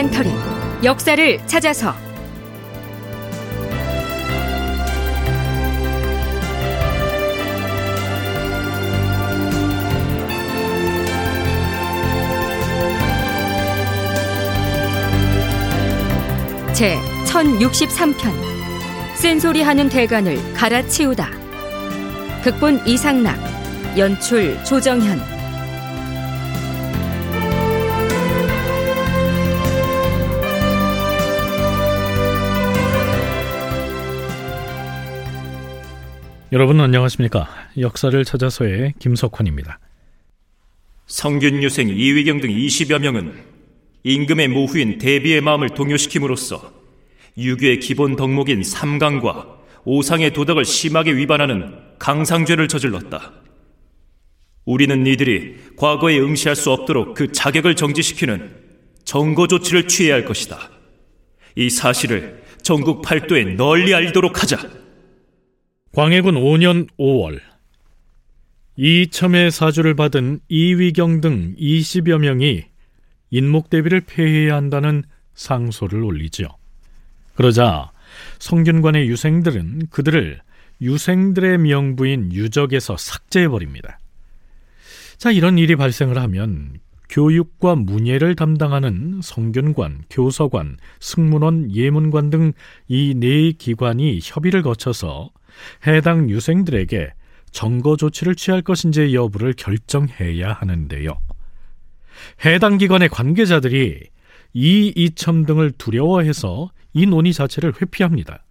다큐멘터리. 역사를 찾아서. 제 1063편. 쓴소리 하는 대간을 갈아치우다. 극본 이상락. 연출 조정현 여러분 안녕하십니까? 역사를 찾아서의 김석환입니다. 성균 유생 이위경 등 20여 명은 임금의 모후인 대비의 마음을 동요시킴으로써 유교의 기본 덕목인 삼강과 오상의 도덕을 심하게 위반하는 강상죄를 저질렀다. 우리는 이들이 과거에 응시할 수 없도록 그 자격을 정지시키는 정거 조치를 취해야 할 것이다. 이 사실을 전국 팔도에 널리 알리도록 하자. 광해군 5년 5월 이첨의 사주를 받은 이위경 등 20여 명이 인목대비를 폐해야 한다는 상소를 올리죠. 그러자 성균관의 유생들은 그들을 유생들의 명부인 유적에서 삭제해버립니다. 자, 이런 일이 발생을 하면 교육과 문예를 담당하는 성균관, 교서관, 승문원, 예문관 등 이 네 기관이 협의를 거쳐서 해당 유생들에게 정거 조치를 취할 것인지 여부를 결정해야 하는데요. 해당 기관의 관계자들이 이 이첨 등을 두려워해서 이 논의 자체를 회피합니다.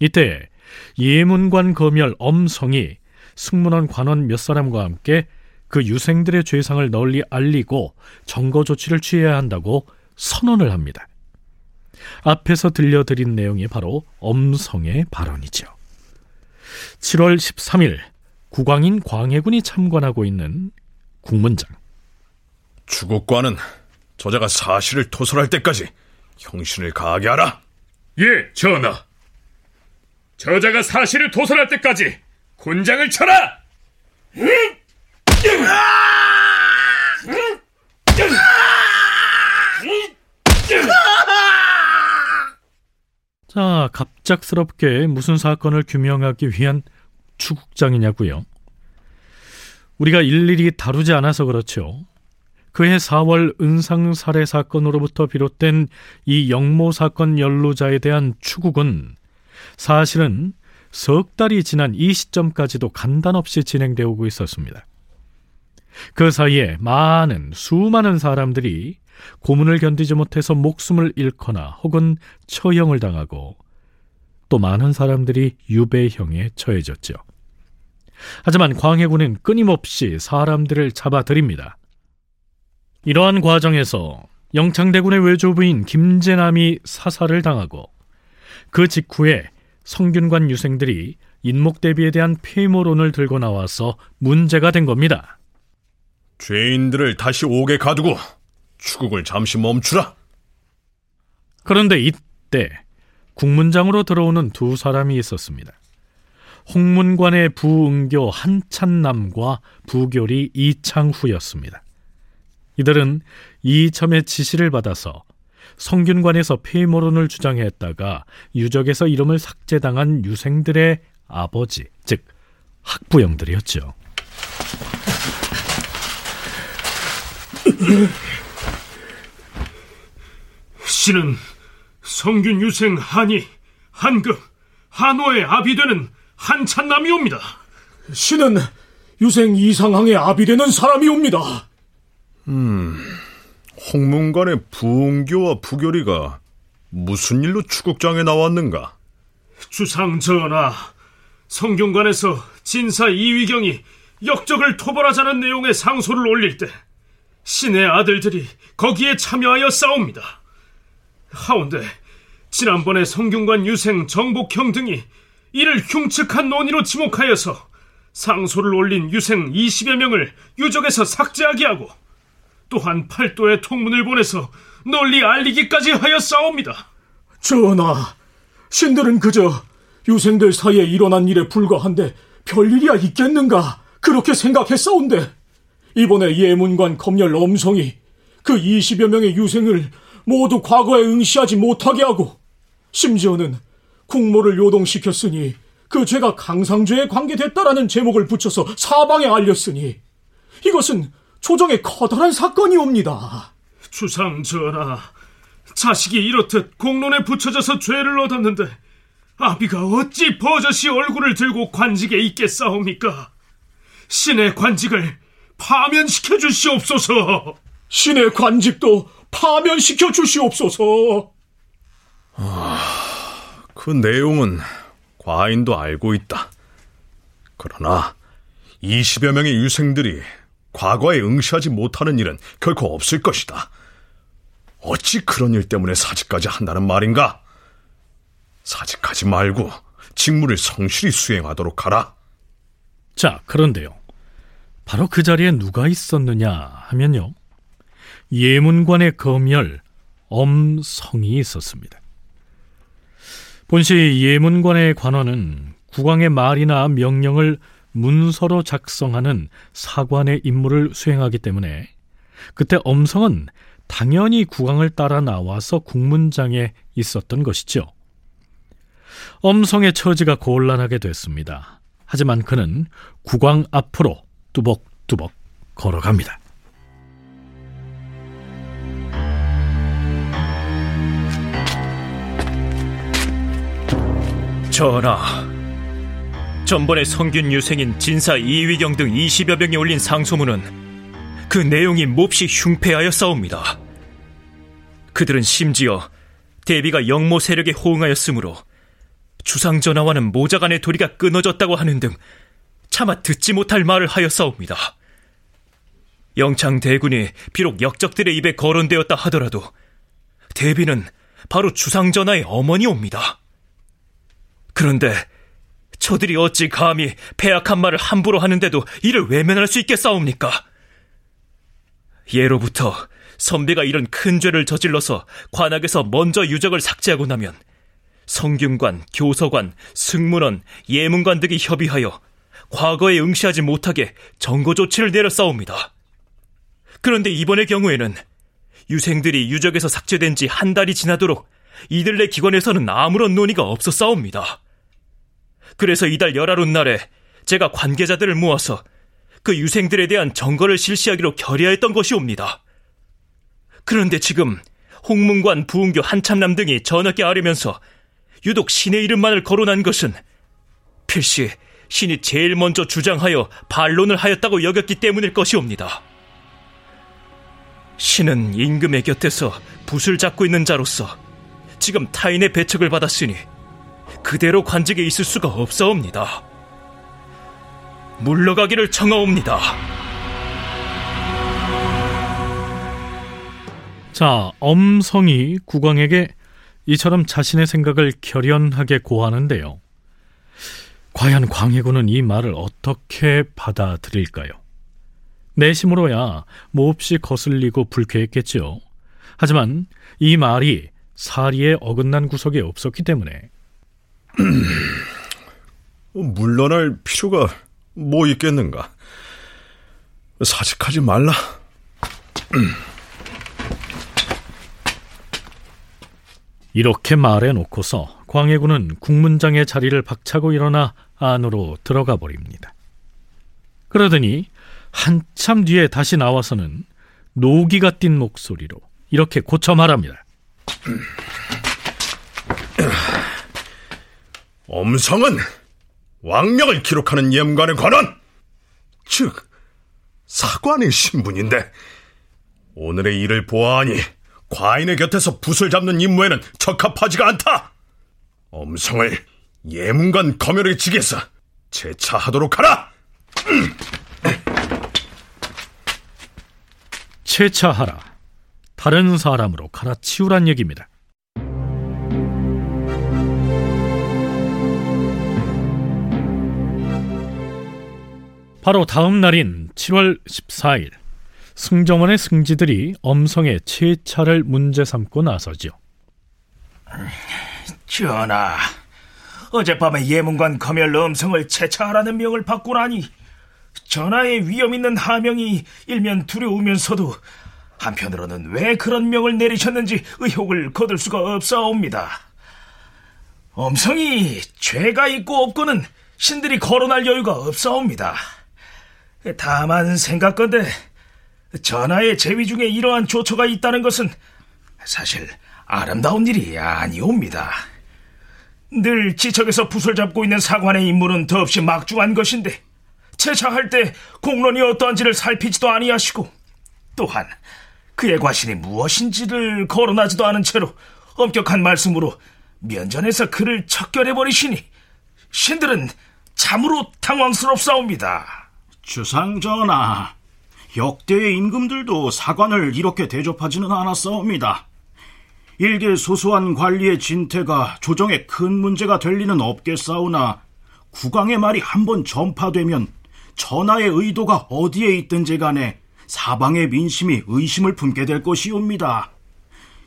이때 예문관 검열 엄성이 승문원 관원 몇 사람과 함께 그 유생들의 죄상을 널리 알리고 정거 조치를 취해야 한다고 선언을 합니다. 앞에서 들려드린 내용이 바로 엄성의 발언이죠. 7월 13일 국왕인 광해군이 참관하고 있는 국문장. 주국관은 저자가 사실을 토설할 때까지 형신을 가하게 하라. 예, 전하. 저자가 사실을 토설할 때까지 곤장을 쳐라. 자, 갑작스럽게 무슨 사건을 규명하기 위한 추국장이냐고요. 우리가 일일이 다루지 않아서 그렇죠. 그해 4월 은상 살해 사건으로부터 비롯된 이 영모 사건 연루자에 대한 추국은 사실은 석 달이 지난 이 시점까지도 간단 없이 진행되어 오고 있었습니다. 그 사이에 많은 수많은 사람들이 고문을 견디지 못해서 목숨을 잃거나 혹은 처형을 당하고 또 많은 사람들이 유배형에 처해졌죠. 하지만 광해군은 끊임없이 사람들을 잡아들입니다. 이러한 과정에서 영창대군의 외조부인 김재남이 사살을 당하고 그 직후에 성균관 유생들이 인목 대비에 대한 폐모론을 들고 나와서 문제가 된 겁니다. 죄인들을 다시 옥에 가두고 추국을 잠시 멈추라. 그런데 이때 국문장으로 들어오는 두 사람이 있었습니다. 홍문관의 부응교 한찬남과 부교리 이창후였습니다. 이들은 이첨의 지시를 받아서 성균관에서 폐모론을 주장했다가 유적에서 이름을 삭제당한 유생들의 아버지, 즉 학부형들이었죠. 신은 성균 유생 한이, 한급, 한호의 아비 되는 한찬남이옵니다. 신은 유생 이상항의 아비 되는 사람이옵니다. 음, 홍문관의 부흥교와 부교리가 무슨 일로 추국장에 나왔는가? 주상 전하, 성균관에서 진사 이위경이 역적을 토벌하자는 내용의 상소를 올릴 때 신의 아들들이 거기에 참여하여 싸웁니다. 하운데 지난번에 성균관 유생 정복형 등이 이를 흉측한 논의로 지목하여서 상소를 올린 유생 20여 명을 유적에서 삭제하게 하고 또한 팔도에 통문을 보내서 널리 알리기까지 하였사옵니다. 전하, 신들은 그저 유생들 사이에 일어난 일에 불과한데 별일이야 있겠는가 그렇게 생각했사온데 이번에 예문관 검열 엄성이 그 20여 명의 유생을 모두 과거에 응시하지 못하게 하고 심지어는 국모를 요동시켰으니 그 죄가 강상죄에 관계됐다라는 제목을 붙여서 사방에 알렸으니 이것은 조정의 커다란 사건이옵니다. 주상 전하, 자식이 이렇듯 공론에 붙여져서 죄를 얻었는데 아비가 어찌 버젓이 얼굴을 들고 관직에 있겠사옵니까? 신의 관직을 파면시켜 주시옵소서. 신의 관직도 파면시켜 주시옵소서. 아, 그 내용은 과인도 알고 있다. 그러나 20여 명의 유생들이 과거에 응시하지 못하는 일은 결코 없을 것이다. 어찌 그런 일 때문에 사직까지 한다는 말인가? 사직하지 말고 직무를 성실히 수행하도록 하라. 자, 그런데요. 바로 그 자리에 누가 있었느냐 하면요. 예문관의 검열 엄성이 있었습니다. 본시 예문관의 관원은 국왕의 말이나 명령을 문서로 작성하는 사관의 임무를 수행하기 때문에 그때 엄성은 당연히 국왕을 따라 나와서 국문장에 있었던 것이죠. 엄성의 처지가 곤란하게 됐습니다. 하지만 그는 국왕 앞으로 뚜벅뚜벅 걸어갑니다. 전하, 전번에 성균 유생인 진사 이위경 등 20여 명이 올린 상소문은 그 내용이 몹시 흉패하여 싸웁니다. 그들은 심지어 대비가 영모 세력에 호응하였으므로 주상 전하와는 모자간의 도리가 끊어졌다고 하는 등 차마 듣지 못할 말을 하였사옵니다. 영창 대군이 비록 역적들의 입에 거론되었다 하더라도 대비는 바로 주상 전하의 어머니옵니다. 그런데 저들이 어찌 감히 폐악한 말을 함부로 하는데도 이를 외면할 수 있겠사옵니까? 예로부터 선비가 이런 큰 죄를 저질러서 관악에서 먼저 유적을 삭제하고 나면 성균관, 교서관, 승문원, 예문관 등이 협의하여 과거에 응시하지 못하게 정거 조치를 내려 싸웁니다. 그런데 이번의 경우에는 유생들이 유적에서 삭제된 지 한 달이 지나도록 이들네 기관에서는 아무런 논의가 없어 싸웁니다. 그래서 이달 열하룬 날에 제가 관계자들을 모아서 그 유생들에 대한 정거를 실시하기로 결의하였던 것이옵니다. 그런데 지금 홍문관, 부흥교, 한참남 등이 전하께 아뢰면서 유독 신의 이름만을 거론한 것은 필시 신이 제일 먼저 주장하여 반론을 하였다고 여겼기 때문일 것이옵니다. 신은 임금의 곁에서 붓을 잡고 있는 자로서 지금 타인의 배척을 받았으니 그대로 관직에 있을 수가 없사옵니다. 물러가기를 청하옵니다. 자, 엄성이 국왕에게 이처럼 자신의 생각을 결연하게 고하는데요. 과연 광해군은 이 말을 어떻게 받아들일까요? 내심으로야 몹시 거슬리고 불쾌했겠지요. 하지만 이 말이 사리에 어긋난 구석이 없었기 때문에 물러날 필요가 뭐 있겠는가? 사직하지 말라. 이렇게 말해 놓고서 광해군은 국문장의 자리를 박차고 일어나 안으로 들어가 버립니다. 그러더니 한참 뒤에 다시 나와서는 노기가 띈 목소리로 이렇게 고쳐 말합니다. 엄성은 왕명을 기록하는 예문관의 관원, 즉 사관의 신분인데 오늘의 일을 보아하니 과인의 곁에서 붓을 잡는 임무에는 적합하지가 않다. 엄성을 예문관 검열의 직에서 제차하도록 하라. 채차하라. 다른 사람으로 갈아치우란 얘기입니다. 바로 다음 날인 7월 14일 승정원의 승지들이 엄성의 채차를 문제 삼고 나서죠. 전하, 어젯밤에 예문관 검열 음성을 채차하라는 명을 받고 나니 전하의 위험 있는 하명이 일면 두려우면서도 한편으로는 왜 그런 명을 내리셨는지 의혹을 거둘 수가 없사옵니다. 엄성이 죄가 있고 없고는 신들이 거론할 여유가 없사옵니다. 다만 생각건데 전하의 제위 중에 이러한 조처가 있다는 것은 사실 아름다운 일이 아니옵니다. 늘 지척에서 붓을 잡고 있는 사관의 임무는 더없이 막중한 것인데 제차할 때 공론이 어떠한지를 살피지도 아니하시고 또한 그의 과실이 무엇인지를 거론하지도 않은 채로 엄격한 말씀으로 면전에서 그를 척결해버리시니 신들은 참으로 당황스럽사옵니다. 주상전하, 역대의 임금들도 사관을 이렇게 대접하지는 않았사옵니다. 일개 소소한 관리의 진퇴가 조정에 큰 문제가 될 리는 없겠사오나 국왕의 말이 한번 전파되면 전하의 의도가 어디에 있든지 간에 사방의 민심이 의심을 품게 될 것이옵니다.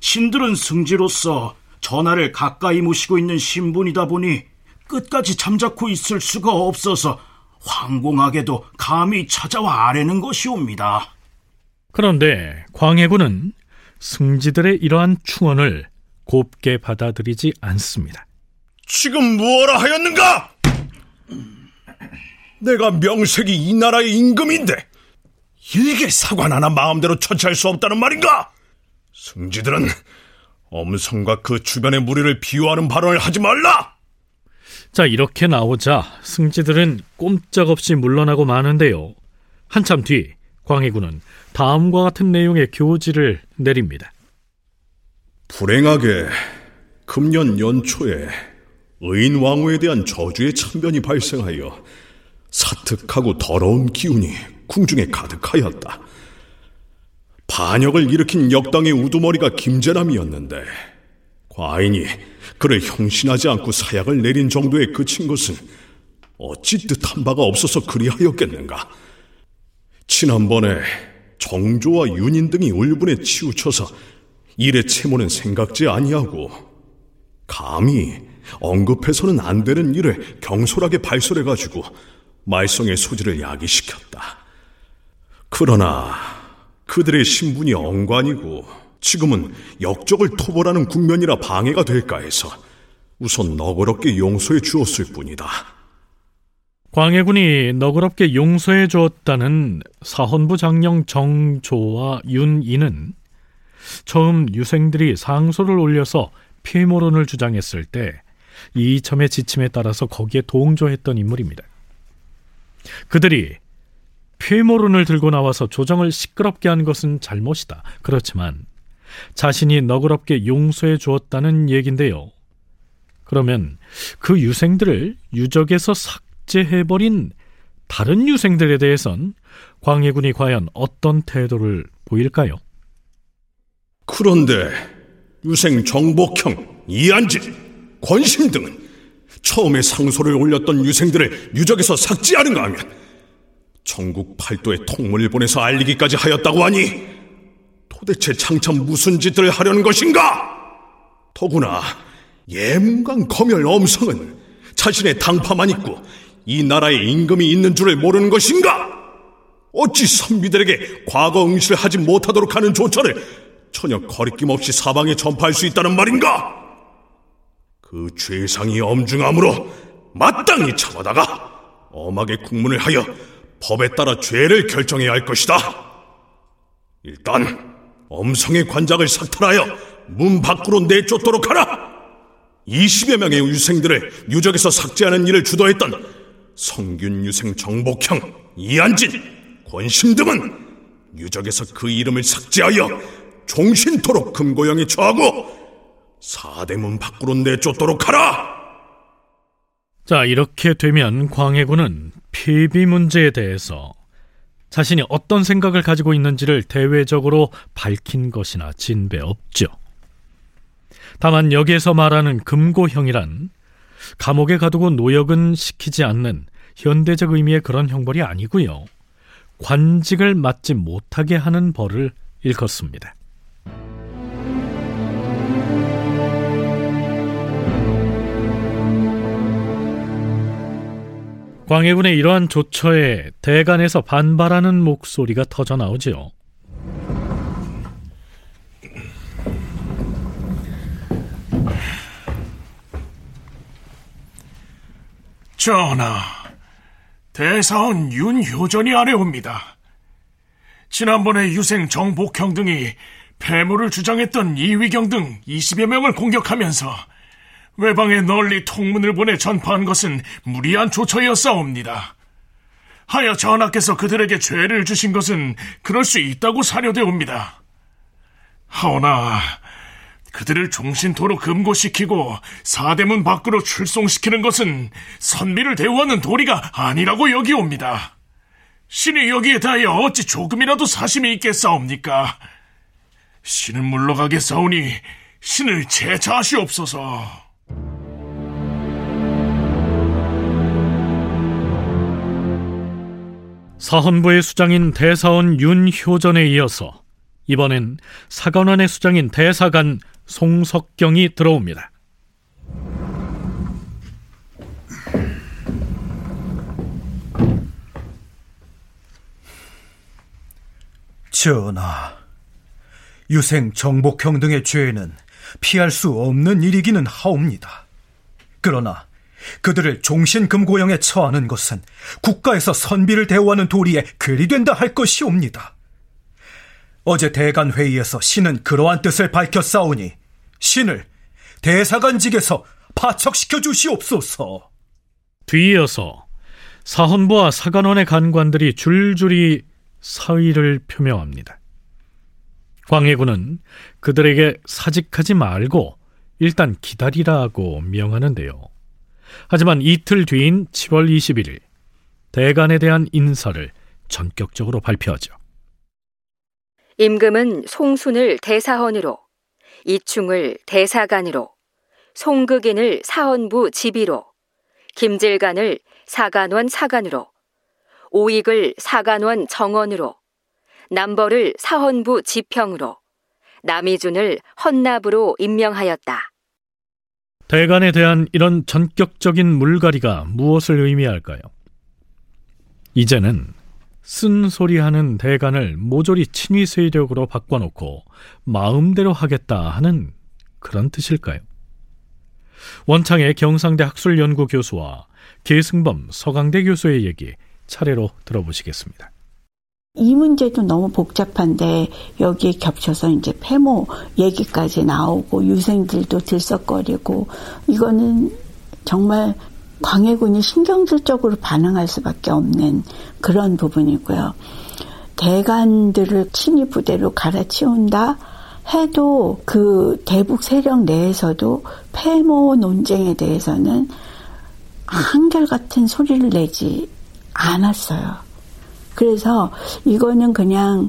신들은 승지로서 전하를 가까이 모시고 있는 신분이다 보니 끝까지 잠자코 있을 수가 없어서 황공하게도 감히 찾아와 아뢰는 것이옵니다. 그런데 광해군은 승지들의 이러한 충언을 곱게 받아들이지 않습니다. 지금 무엇라 하였는가? 내가 명색이 이 나라의 임금인데 일개 사관 하나 마음대로 처치할 수 없다는 말인가? 승지들은 엄성과 그 주변의 무리를 비유하는 발언을 하지 말라! 자, 이렇게 나오자 승지들은 꼼짝없이 물러나고 마는데요. 한참 뒤 광해군은 다음과 같은 내용의 교지를 내립니다. 불행하게 금년 연초에 의인 왕후에 대한 저주의 참변이 발생하여 사특하고 더러운 기운이 궁중에 가득하였다. 반역을 일으킨 역당의 우두머리가 김재남이었는데 과인이 그를 형신하지 않고 사약을 내린 정도에 그친 것은 어찌 뜻한 바가 없어서 그리하였겠는가. 지난번에 정조와 윤인 등이 울분에 치우쳐서 일의 채모는 생각지 아니하고 감히 언급해서는 안 되는 일을 경솔하게 발설해 가지고 말썽의 소지를 야기시켰다. 그러나 그들의 신분이 엉관이고 지금은 역적을 토벌하는 국면이라 방해가 될까 해서 우선 너그럽게 용서해 주었을 뿐이다. 광해군이 너그럽게 용서해 주었다는 사헌부 장령 정조와 윤이는 처음 유생들이 상소를 올려서 피해모론을 주장했을 때 이점의 지침에 따라서 거기에 동조했던 인물입니다. 그들이 피해모론을 들고 나와서 조정을 시끄럽게 한 것은 잘못이다. 그렇지만 자신이 너그럽게 용서해 주었다는 얘긴데요. 그러면 그 유생들을 유적에서 삭제해버린 다른 유생들에 대해선 광해군이 과연 어떤 태도를 보일까요? 그런데 유생 정복형, 이한진, 권심 등은 처음에 상소를 올렸던 유생들을 유적에서 삭제하는가 하면 전국 팔도에 통문을 보내서 알리기까지 하였다고 하니 도대체 장차 무슨 짓을 하려는 것인가? 더구나 예문강 검열 엄성은 자신의 당파만 있고 이 나라에 임금이 있는 줄을 모르는 것인가? 어찌 선비들에게 과거 응시를 하지 못하도록 하는 조처를 전혀 거리낌 없이 사방에 전파할 수 있다는 말인가? 그 죄상이 엄중함으로 마땅히 참아다가 엄하게 국문을 하여 법에 따라 죄를 결정해야 할 것이다. 일단 엄성의 관작을 삭탈하여 문 밖으로 내쫓도록 하라. 20여 명의 유생들을 유적에서 삭제하는 일을 주도했던 성균 유생 정복형, 이한진, 권심 등은 유적에서 그 이름을 삭제하여 종신토록 금고형에 처하고 사대문 밖으로 내쫓도록 하라. 자, 이렇게 되면 광해군은 폐비 문제에 대해서 자신이 어떤 생각을 가지고 있는지를 대외적으로 밝힌 것이나 진배 없죠. 다만 여기에서 말하는 금고형이란 감옥에 가두고 노역은 시키지 않는 현대적 의미의 그런 형벌이 아니고요. 관직을 맡지 못하게 하는 벌을 일컫습니다. 광해군의 이러한 조처에 대간에서 반발하는 목소리가 터져 나오지요. 전하, 대사원 윤효전이 아래옵니다. 지난번에 유생 정복형 등이 폐물을 주장했던 이위경 등 20여 명을 공격하면서 외방에 널리 통문을 보내 전파한 것은 무리한 조처였사옵니다. 하여 전하께서 그들에게 죄를 주신 것은 그럴 수 있다고 사료되옵니다. 하오나 그들을 종신토로 금고시키고 사대문 밖으로 출송시키는 것은 선비를 대우하는 도리가 아니라고 여기옵니다. 신이 여기에 대하여 어찌 조금이라도 사심이 있겠사옵니까? 신은 물러가겠사오니 신을 제자하시옵소서. 사헌부의 수장인 대사원 윤효전에 이어서 이번엔 사관원의 수장인 대사관 송석경이 들어옵니다. 전하, 유생 정복형 등의 죄는 피할 수 없는 일이기는 하옵니다. 그러나 그들을 종신금고형에 처하는 것은 국가에서 선비를 대우하는 도리에 괴리된다 할 것이옵니다. 어제 대간 회의에서 신은 그러한 뜻을 밝혔사오니 신을 대사관직에서 파척시켜 주시옵소서. 뒤이어서 사헌부와 사관원의 간관들이 줄줄이 사의를 표명합니다. 광해군은 그들에게 사직하지 말고 일단 기다리라고 명하는데요. 하지만 이틀 뒤인 7월 21일 대간에 대한 인사를 전격적으로 발표하죠. 임금은 송순을 대사헌으로, 이충을 대사관으로, 송극인을 사헌부 지비로, 김질간을 사관원 사관으로, 오익을 사관원 정원으로, 남벌을 사헌부 지평으로, 남이준을 헌납으로 임명하였다. 대간에 대한 이런 전격적인 물갈이가 무엇을 의미할까요? 이제는 쓴소리하는 대간을 모조리 친위 세력으로 바꿔놓고 마음대로 하겠다 하는 그런 뜻일까요? 원창의 경상대 학술연구 교수와 계승범 서강대 교수의 얘기 차례로 들어보시겠습니다. 이 문제도 너무 복잡한데 여기에 겹쳐서 이제 폐모 얘기까지 나오고 유생들도 들썩거리고 이거는 정말 광해군이 신경질적으로 반응할 수밖에 없는 그런 부분이고요. 대관들을 친위 부대로 갈아치운다 해도 그 대북 세력 내에서도 폐모 논쟁에 대해서는 한결같은 소리를 내지 않았어요. 그래서 이거는 그냥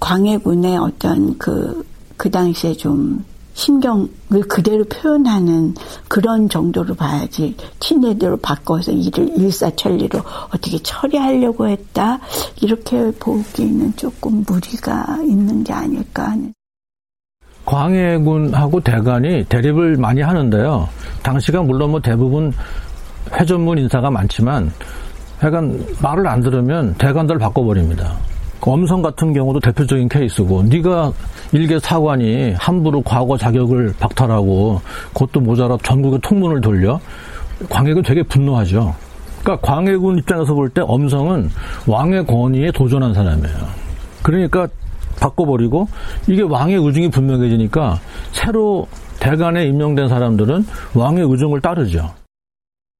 광해군의 어떤 그, 그 당시에 좀 신경을 그대로 표현하는 그런 정도로 봐야지 티네대로 바꿔서 일을 일사천리로 어떻게 처리하려고 했다 이렇게 보기는 조금 무리가 있는 게 아닐까 하는. 광해군하고 대관이 대립을 많이 하는데요. 당시가 물론 뭐 대부분 회전문 인사가 많지만 약간 말을 안 들으면 대관들 바꿔버립니다. 그 엄성 같은 경우도 대표적인 케이스고 네가 일개 사관이 함부로 과거 자격을 박탈하고 그것도 모자라 전국에 통문을 돌려 광해군 되게 분노하죠. 그러니까 광해군 입장에서 볼 때 엄성은 왕의 권위에 도전한 사람이에요. 그러니까 바꿔버리고 이게 왕의 의중이 분명해지니까 새로 대관에 임명된 사람들은 왕의 의중을 따르죠.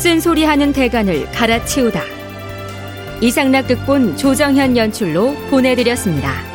쓴소리 하는 대간을 갈아치우다 이상락 극본 조정현 연출로 보내드렸습니다.